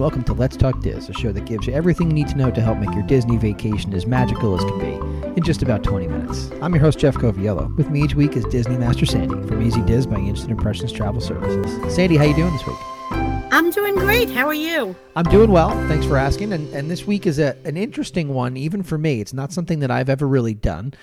welcome to Let's Talk Diz, a show that gives you everything you need to know to help make your Disney vacation as magical as can be in just about 20 minutes. I'm your host, Jeff Coviello. With me each week is Disney Master Sandy from Easy Diz by Instant Impressions Travel Services. Sandy, how you doing this week? I'm doing great. How are you? I'm doing well. Thanks for asking. And, and this week is a, an interesting one, even for me. It's not something that I've ever really done.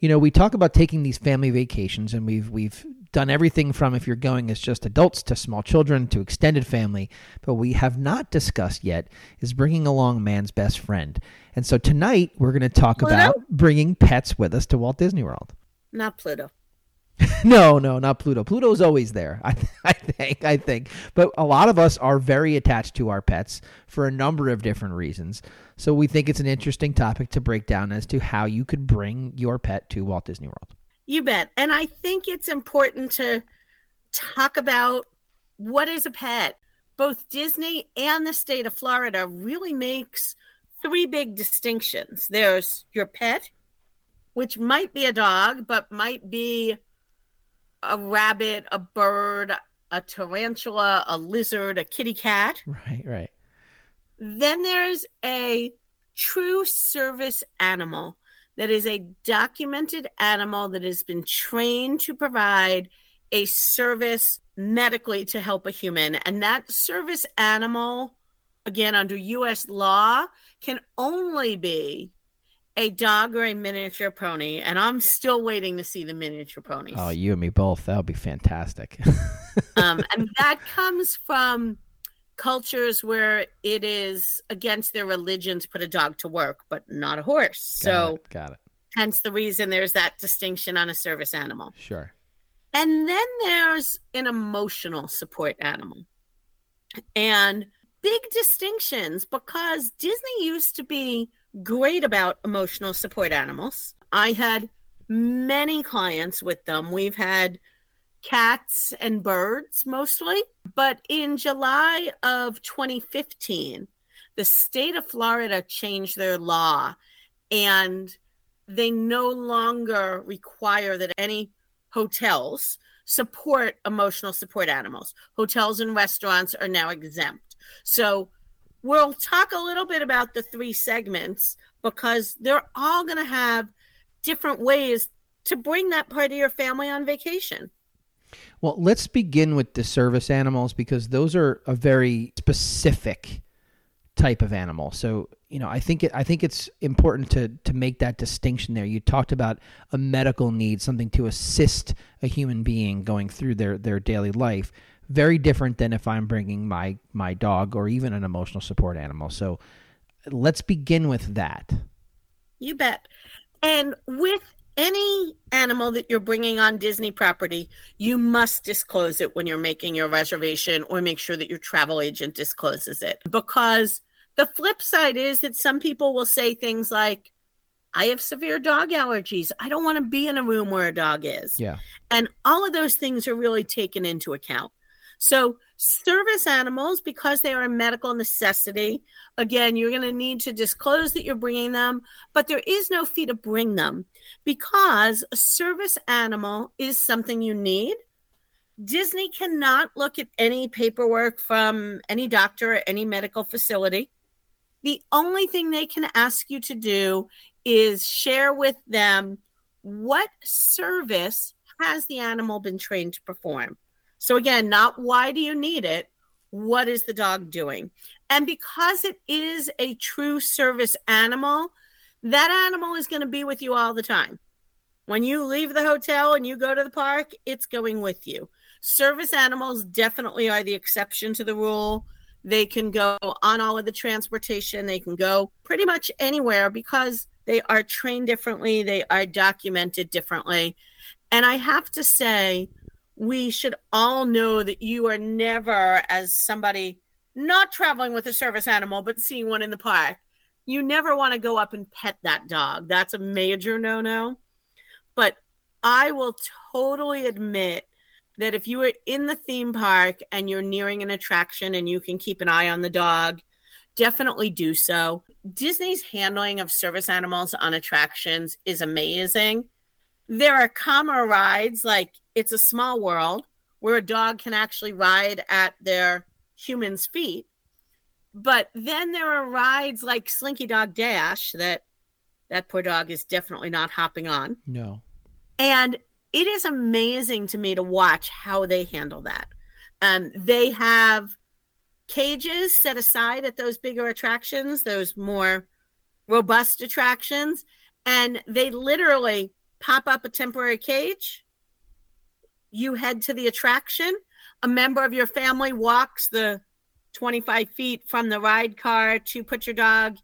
You know, we talk about taking these family vacations, and we've we've done everything from if you're going as just adults to small children to extended family. But we have not discussed yet is bringing along man's best friend. And so tonight we're going to talk Pluto? about bringing pets with us to Walt Disney World. Not Pluto. no, no, not Pluto. Pluto's always there. I, I think. I think. But a lot of us are very attached to our pets for a number of different reasons. So we think it's an interesting topic to break down as to how you could bring your pet to Walt Disney World. You bet. And I think it's important to talk about what is a pet. Both Disney and the state of Florida really makes three big distinctions. There's your pet, which might be a dog, but might be a rabbit, a bird, a tarantula, a lizard, a kitty cat. Right, right. Then there's a true service animal that is a documented animal that has been trained to provide a service medically to help a human. And that service animal, again, under US law, can only be a dog or a miniature pony. And I'm still waiting to see the miniature ponies. Oh, you and me both. That would be fantastic. um, and that comes from cultures where it is against their religion to put a dog to work, but not a horse. Got so, it, got it. hence the reason there's that distinction on a service animal. Sure. And then there's an emotional support animal. And big distinctions because Disney used to be great about emotional support animals. I had many clients with them. We've had cats and birds mostly. But in July of 2015, the state of Florida changed their law and they no longer require that any hotels support emotional support animals. Hotels and restaurants are now exempt. So we'll talk a little bit about the three segments because they're all going to have different ways to bring that part of your family on vacation. Well, let's begin with the service animals because those are a very specific type of animal. So, you know, I think it, I think it's important to to make that distinction there. You talked about a medical need, something to assist a human being going through their their daily life. Very different than if I'm bringing my my dog or even an emotional support animal. So, let's begin with that. You bet. And with any animal that you're bringing on Disney property, you must disclose it when you're making your reservation or make sure that your travel agent discloses it. Because the flip side is that some people will say things like, I have severe dog allergies. I don't want to be in a room where a dog is. Yeah. And all of those things are really taken into account. So, service animals, because they are a medical necessity, again, you're going to need to disclose that you're bringing them, but there is no fee to bring them because a service animal is something you need. Disney cannot look at any paperwork from any doctor or any medical facility. The only thing they can ask you to do is share with them what service has the animal been trained to perform. So, again, not why do you need it? What is the dog doing? And because it is a true service animal, that animal is going to be with you all the time. When you leave the hotel and you go to the park, it's going with you. Service animals definitely are the exception to the rule. They can go on all of the transportation, they can go pretty much anywhere because they are trained differently, they are documented differently. And I have to say, we should all know that you are never, as somebody not traveling with a service animal, but seeing one in the park, you never want to go up and pet that dog. That's a major no no. But I will totally admit that if you are in the theme park and you're nearing an attraction and you can keep an eye on the dog, definitely do so. Disney's handling of service animals on attractions is amazing. There are calmer rides like It's a Small World, where a dog can actually ride at their human's feet. But then there are rides like Slinky Dog Dash that that poor dog is definitely not hopping on. No. And it is amazing to me to watch how they handle that. Um, they have cages set aside at those bigger attractions, those more robust attractions, and they literally pop up a temporary cage. You head to the attraction. A member of your family walks the 25 feet from the ride car to put your dog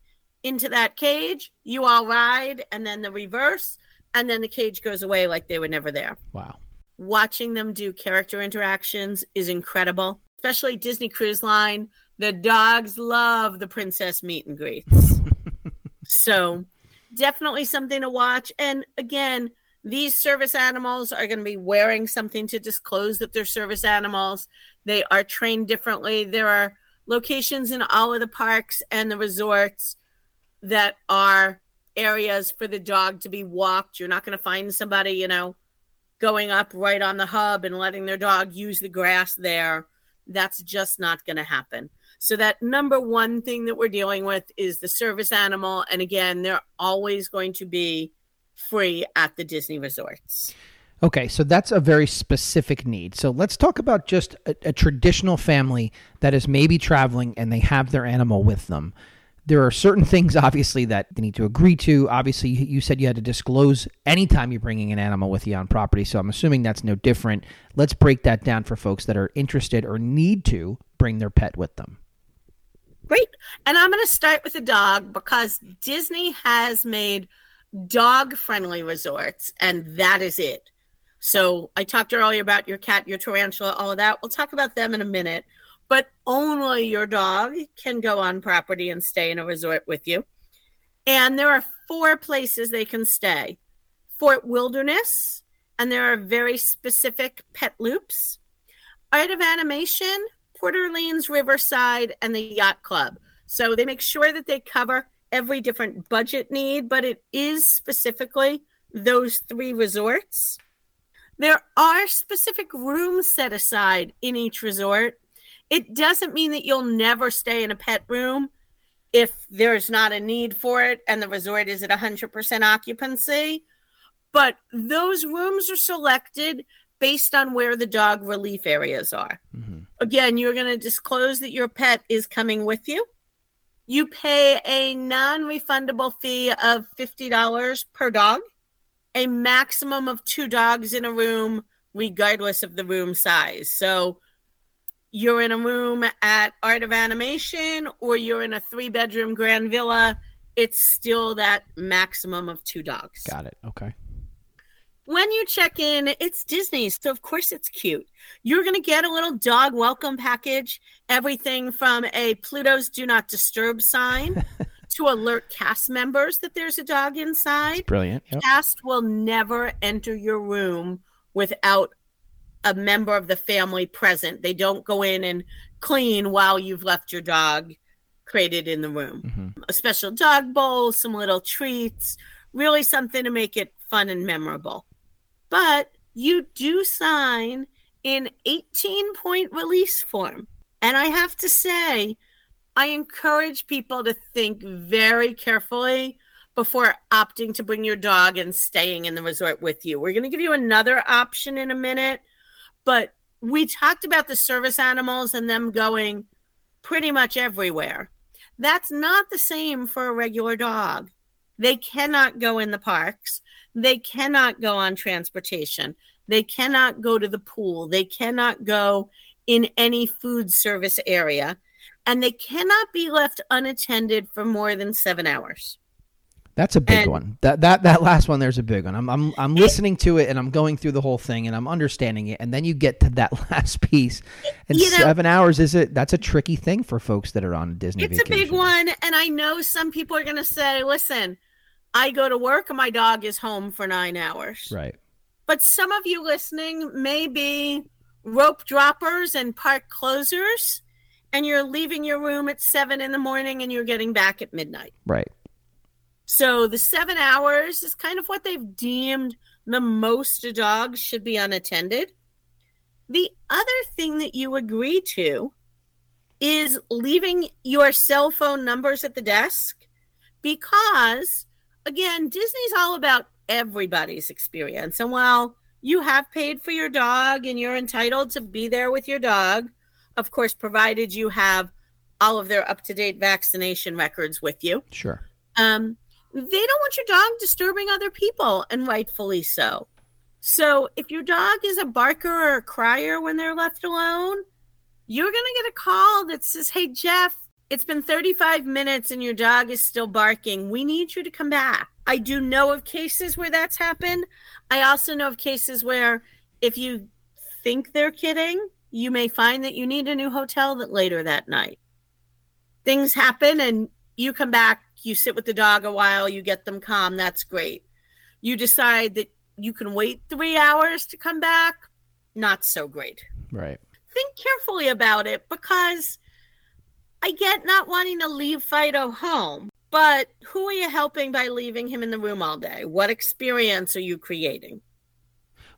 into that cage. You all ride, and then the reverse, and then the cage goes away like they were never there. Wow. Watching them do character interactions is incredible, especially Disney Cruise Line. The dogs love the princess meet and greets. so, definitely something to watch. And again, these service animals are going to be wearing something to disclose that they're service animals. They are trained differently. There are locations in all of the parks and the resorts that are areas for the dog to be walked. You're not going to find somebody, you know, going up right on the hub and letting their dog use the grass there. That's just not going to happen. So, that number one thing that we're dealing with is the service animal. And again, they're always going to be free at the Disney resorts. Okay, so that's a very specific need. So let's talk about just a, a, traditional family that is maybe traveling and they have their animal with them. There are certain things, obviously, that they need to agree to. Obviously, you said you had to disclose anytime you're bringing an animal with you on property, so I'm assuming that's no different. Let's break that down for folks that are interested or need to bring their pet with them. Great. And I'm going to start with the dog because Disney has made dog friendly resorts, and that is it. So I talked earlier about your cat, your tarantula, all of that. We'll talk about them in a minute. But only your dog can go on property and stay in a resort with you. And there are four places they can stay Fort Wilderness, and there are very specific pet loops. Art of Animation, Port Orleans Riverside, and the Yacht Club. So they make sure that they cover every different budget need, but it is specifically those three resorts. There are specific rooms set aside in each resort. It doesn't mean that you'll never stay in a pet room if there's not a need for it and the resort is at 100% occupancy. But those rooms are selected based on where the dog relief areas are. Mm-hmm. Again, you're going to disclose that your pet is coming with you. You pay a non refundable fee of $50 per dog a maximum of two dogs in a room, regardless of the room size. So you're in a room at Art of Animation or you're in a three bedroom grand villa, it's still that maximum of two dogs. Got it. Okay. When you check in, it's Disney, so of course it's cute. You're going to get a little dog welcome package, everything from a Pluto's Do Not Disturb sign to alert cast members that there's a dog inside. That's brilliant. Yep. Cast will never enter your room without a member of the family present. They don't go in and clean while you've left your dog created in the room. Mm-hmm. A special dog bowl, some little treats, really something to make it fun and memorable. But you do sign in 18 point release form. And I have to say, I encourage people to think very carefully before opting to bring your dog and staying in the resort with you. We're going to give you another option in a minute, but we talked about the service animals and them going pretty much everywhere. That's not the same for a regular dog. They cannot go in the parks. They cannot go on transportation. They cannot go to the pool. They cannot go in any food service area and they cannot be left unattended for more than seven hours. That's a big and, one. That that that last one there's a big one. I'm I'm I'm listening to it and I'm going through the whole thing and I'm understanding it and then you get to that last piece and you know, 7 hours is it that's a tricky thing for folks that are on Disney It's vacation. a big one and I know some people are going to say, "Listen, I go to work and my dog is home for 9 hours." Right. But some of you listening may be rope droppers and park closers and you're leaving your room at seven in the morning and you're getting back at midnight. Right. So the seven hours is kind of what they've deemed the most dogs should be unattended. The other thing that you agree to is leaving your cell phone numbers at the desk because, again, Disney's all about everybody's experience. And while you have paid for your dog and you're entitled to be there with your dog, of course, provided you have all of their up to date vaccination records with you. Sure. Um, they don't want your dog disturbing other people, and rightfully so. So if your dog is a barker or a crier when they're left alone, you're going to get a call that says, Hey, Jeff, it's been 35 minutes and your dog is still barking. We need you to come back. I do know of cases where that's happened. I also know of cases where if you think they're kidding, you may find that you need a new hotel that later that night. Things happen and you come back, you sit with the dog a while, you get them calm. That's great. You decide that you can wait three hours to come back. Not so great. Right think carefully about it because I get not wanting to leave Fido home, but who are you helping by leaving him in the room all day? What experience are you creating?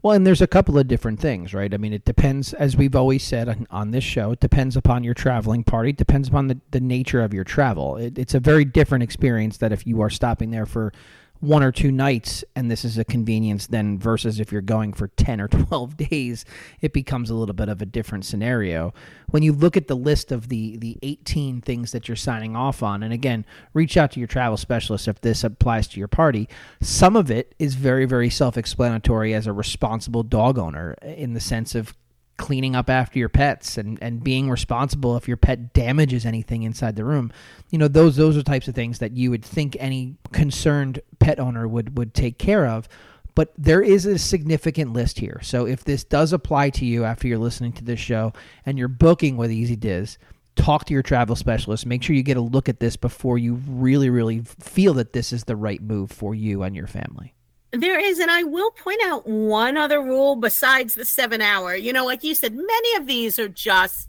Well, and there's a couple of different things, right? I mean, it depends, as we've always said on, on this show, it depends upon your traveling party, it depends upon the, the nature of your travel. It, it's a very different experience that if you are stopping there for one or two nights and this is a convenience then versus if you're going for 10 or 12 days it becomes a little bit of a different scenario. When you look at the list of the the 18 things that you're signing off on and again reach out to your travel specialist if this applies to your party. Some of it is very very self-explanatory as a responsible dog owner in the sense of cleaning up after your pets and, and being responsible if your pet damages anything inside the room. You know, those those are types of things that you would think any concerned pet owner would would take care of. But there is a significant list here. So if this does apply to you after you're listening to this show and you're booking with EasyDiz, talk to your travel specialist. Make sure you get a look at this before you really, really feel that this is the right move for you and your family. There is, and I will point out one other rule besides the seven hour. You know, like you said, many of these are just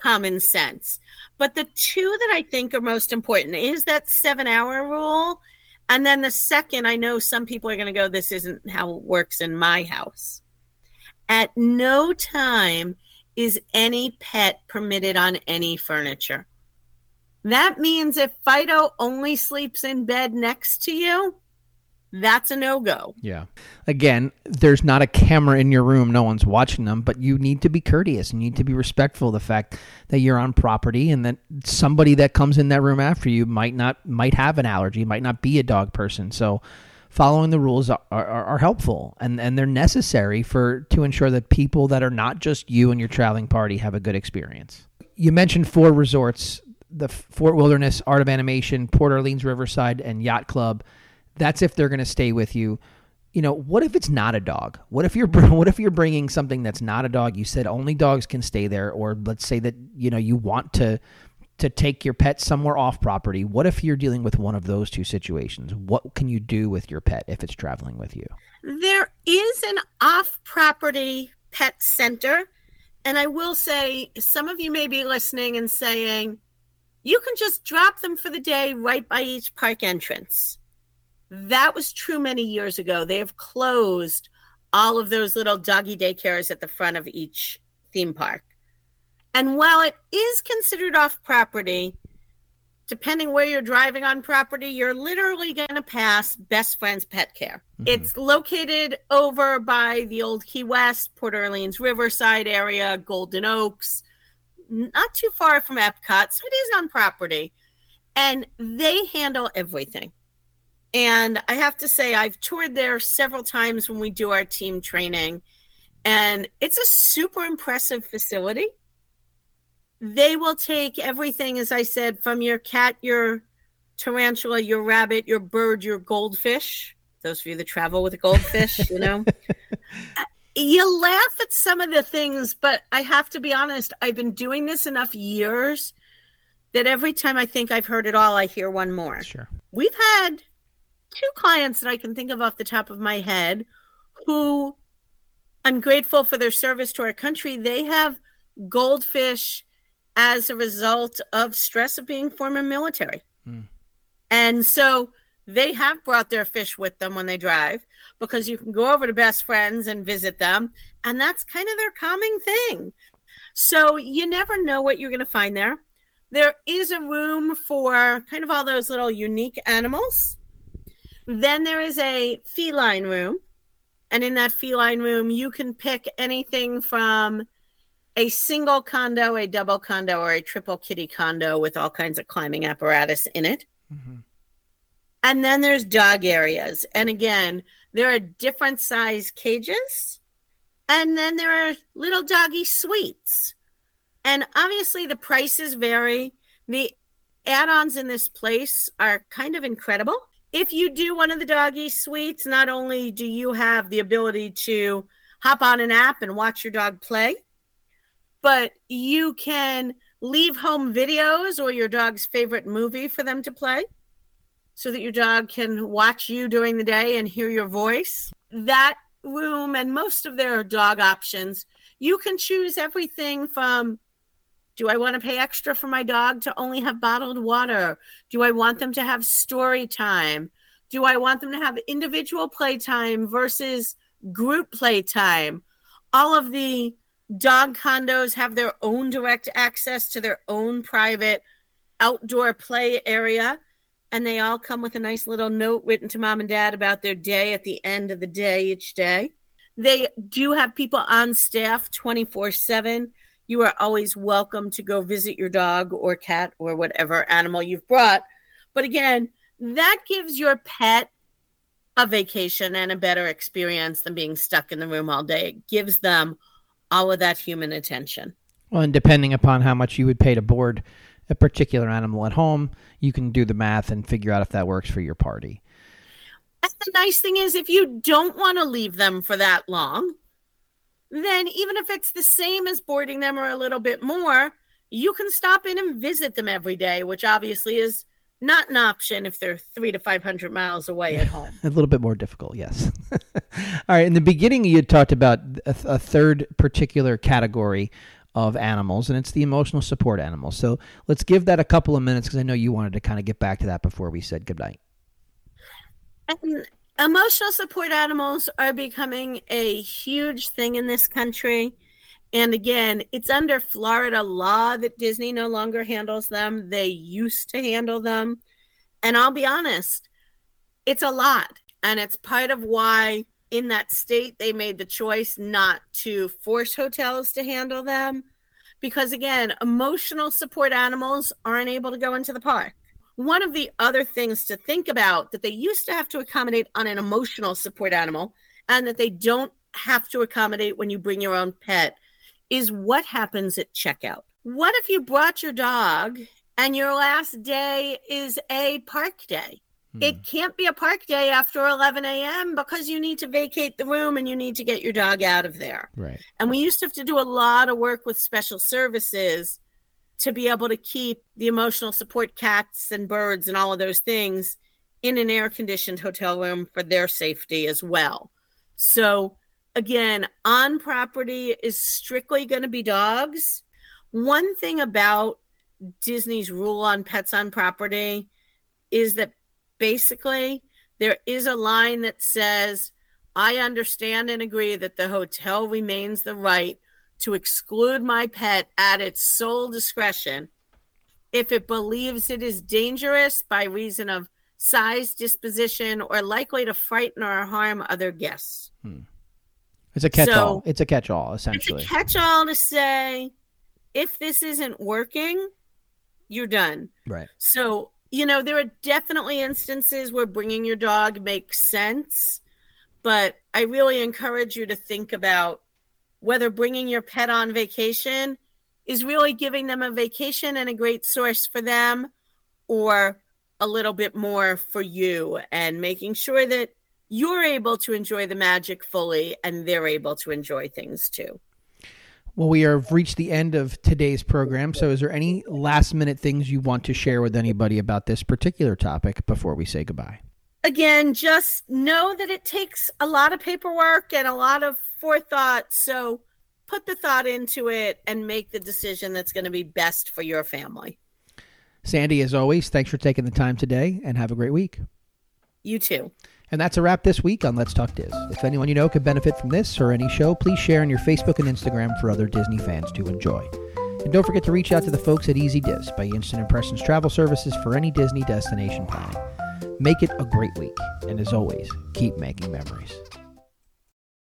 common sense. But the two that I think are most important is that seven hour rule. And then the second, I know some people are going to go, this isn't how it works in my house. At no time is any pet permitted on any furniture. That means if Fido only sleeps in bed next to you, that's a no go. Yeah. Again, there's not a camera in your room. No one's watching them, but you need to be courteous and you need to be respectful of the fact that you're on property and that somebody that comes in that room after you might not, might have an allergy, might not be a dog person. So, following the rules are, are, are, helpful and, and they're necessary for to ensure that people that are not just you and your traveling party have a good experience. You mentioned four resorts the Fort Wilderness, Art of Animation, Port Orleans Riverside, and Yacht Club. That's if they're going to stay with you. You know, what if it's not a dog? What if you're what if you're bringing something that's not a dog? You said only dogs can stay there or let's say that, you know, you want to to take your pet somewhere off property. What if you're dealing with one of those two situations? What can you do with your pet if it's traveling with you? There is an off property pet center. And I will say, some of you may be listening and saying, you can just drop them for the day right by each park entrance. That was true many years ago. They have closed all of those little doggy daycares at the front of each theme park. And while it is considered off property, depending where you're driving on property, you're literally going to pass Best Friends Pet Care. Mm-hmm. It's located over by the old Key West, Port Orleans Riverside area, Golden Oaks, not too far from Epcot. So it is on property. And they handle everything. And I have to say, I've toured there several times when we do our team training, and it's a super impressive facility. They will take everything, as I said, from your cat, your tarantula, your rabbit, your bird, your goldfish. Those of you that travel with a goldfish, you know. you laugh at some of the things, but I have to be honest, I've been doing this enough years that every time I think I've heard it all, I hear one more. Sure. We've had two clients that I can think of off the top of my head who I'm grateful for their service to our country. They have goldfish as a result of stress of being former military. Hmm. And so they have brought their fish with them when they drive because you can go over to best friends and visit them. And that's kind of their calming thing. So you never know what you're going to find there. There is a room for kind of all those little unique animals. Then there is a feline room. And in that feline room, you can pick anything from a single condo, a double condo, or a triple kitty condo with all kinds of climbing apparatus in it. Mm-hmm. And then there's dog areas. And again, there are different size cages. And then there are little doggy suites. And obviously, the prices vary. The add ons in this place are kind of incredible. If you do one of the doggy suites, not only do you have the ability to hop on an app and watch your dog play, but you can leave home videos or your dog's favorite movie for them to play so that your dog can watch you during the day and hear your voice. That room and most of their dog options, you can choose everything from do I want to pay extra for my dog to only have bottled water? Do I want them to have story time? Do I want them to have individual playtime versus group playtime? All of the dog condos have their own direct access to their own private outdoor play area. And they all come with a nice little note written to mom and dad about their day at the end of the day each day. They do have people on staff 24 7 you are always welcome to go visit your dog or cat or whatever animal you've brought. But again, that gives your pet a vacation and a better experience than being stuck in the room all day. It gives them all of that human attention. Well, and depending upon how much you would pay to board a particular animal at home, you can do the math and figure out if that works for your party. And the nice thing is, if you don't want to leave them for that long, then even if it's the same as boarding them or a little bit more, you can stop in and visit them every day, which obviously is not an option if they're three to 500 miles away at home. a little bit more difficult, yes. All right. In the beginning, you talked about a, a, third particular category of animals, and it's the emotional support animals. So let's give that a couple of minutes because I know you wanted to kind of get back to that before we said goodnight. And emotional support animals are becoming a huge thing in this country. And again, it's under Florida law that Disney no longer handles them. They used to handle them. And I'll be honest, it's a lot. And it's part of why in that state they made the choice not to force hotels to handle them. Because again, emotional support animals aren't able to go into the park. One of the other things to think about that they used to have to accommodate on an emotional support animal and that they don't have to accommodate when you bring your own pet is what happens at checkout. What if you brought your dog and your last day is a park day? Hmm. It can't be a park day after 11 a.m. because you need to vacate the room and you need to get your dog out of there. Right. And we used to have to do a lot of work with special services to be able to keep the emotional support cats and birds and all of those things in an air conditioned hotel room for their safety as well. So, again, on property is strictly going to be dogs. One thing about Disney's rule on pets on property is that basically there is a line that says, I understand and agree that the hotel remains the right to exclude my pet at its sole discretion if it believes it is dangerous by reason of size, disposition, or likely to frighten or harm other guests. Hmm. It's a catch-all. So, it's a catch-all, essentially. It's a catch-all to say, if this isn't working, you're done. Right. So you know there are definitely instances where bringing your dog makes sense, but I really encourage you to think about whether bringing your pet on vacation is really giving them a vacation and a great source for them or a little bit more for you and making sure that you're able to enjoy the magic fully and they're able to enjoy things too. Well, we have reached the end of today's program. So, is there any last minute things you want to share with anybody about this particular topic before we say goodbye? again, just know that it takes a lot of paperwork and a lot of forethought. So put the thought into it and make the decision that's going to be best for your family. Sandy, as always, thanks for taking the time today and have a great week. You too. And that's a wrap this week on Let's Talk Diz. If anyone you know could benefit from this or any show, please share on your Facebook and Instagram for other Disney fans to enjoy. And don't forget to reach out to the folks at Easy Diz by Instant Impressions Travel Services for any Disney destination planning. Make it a great week, and as always, keep making memories.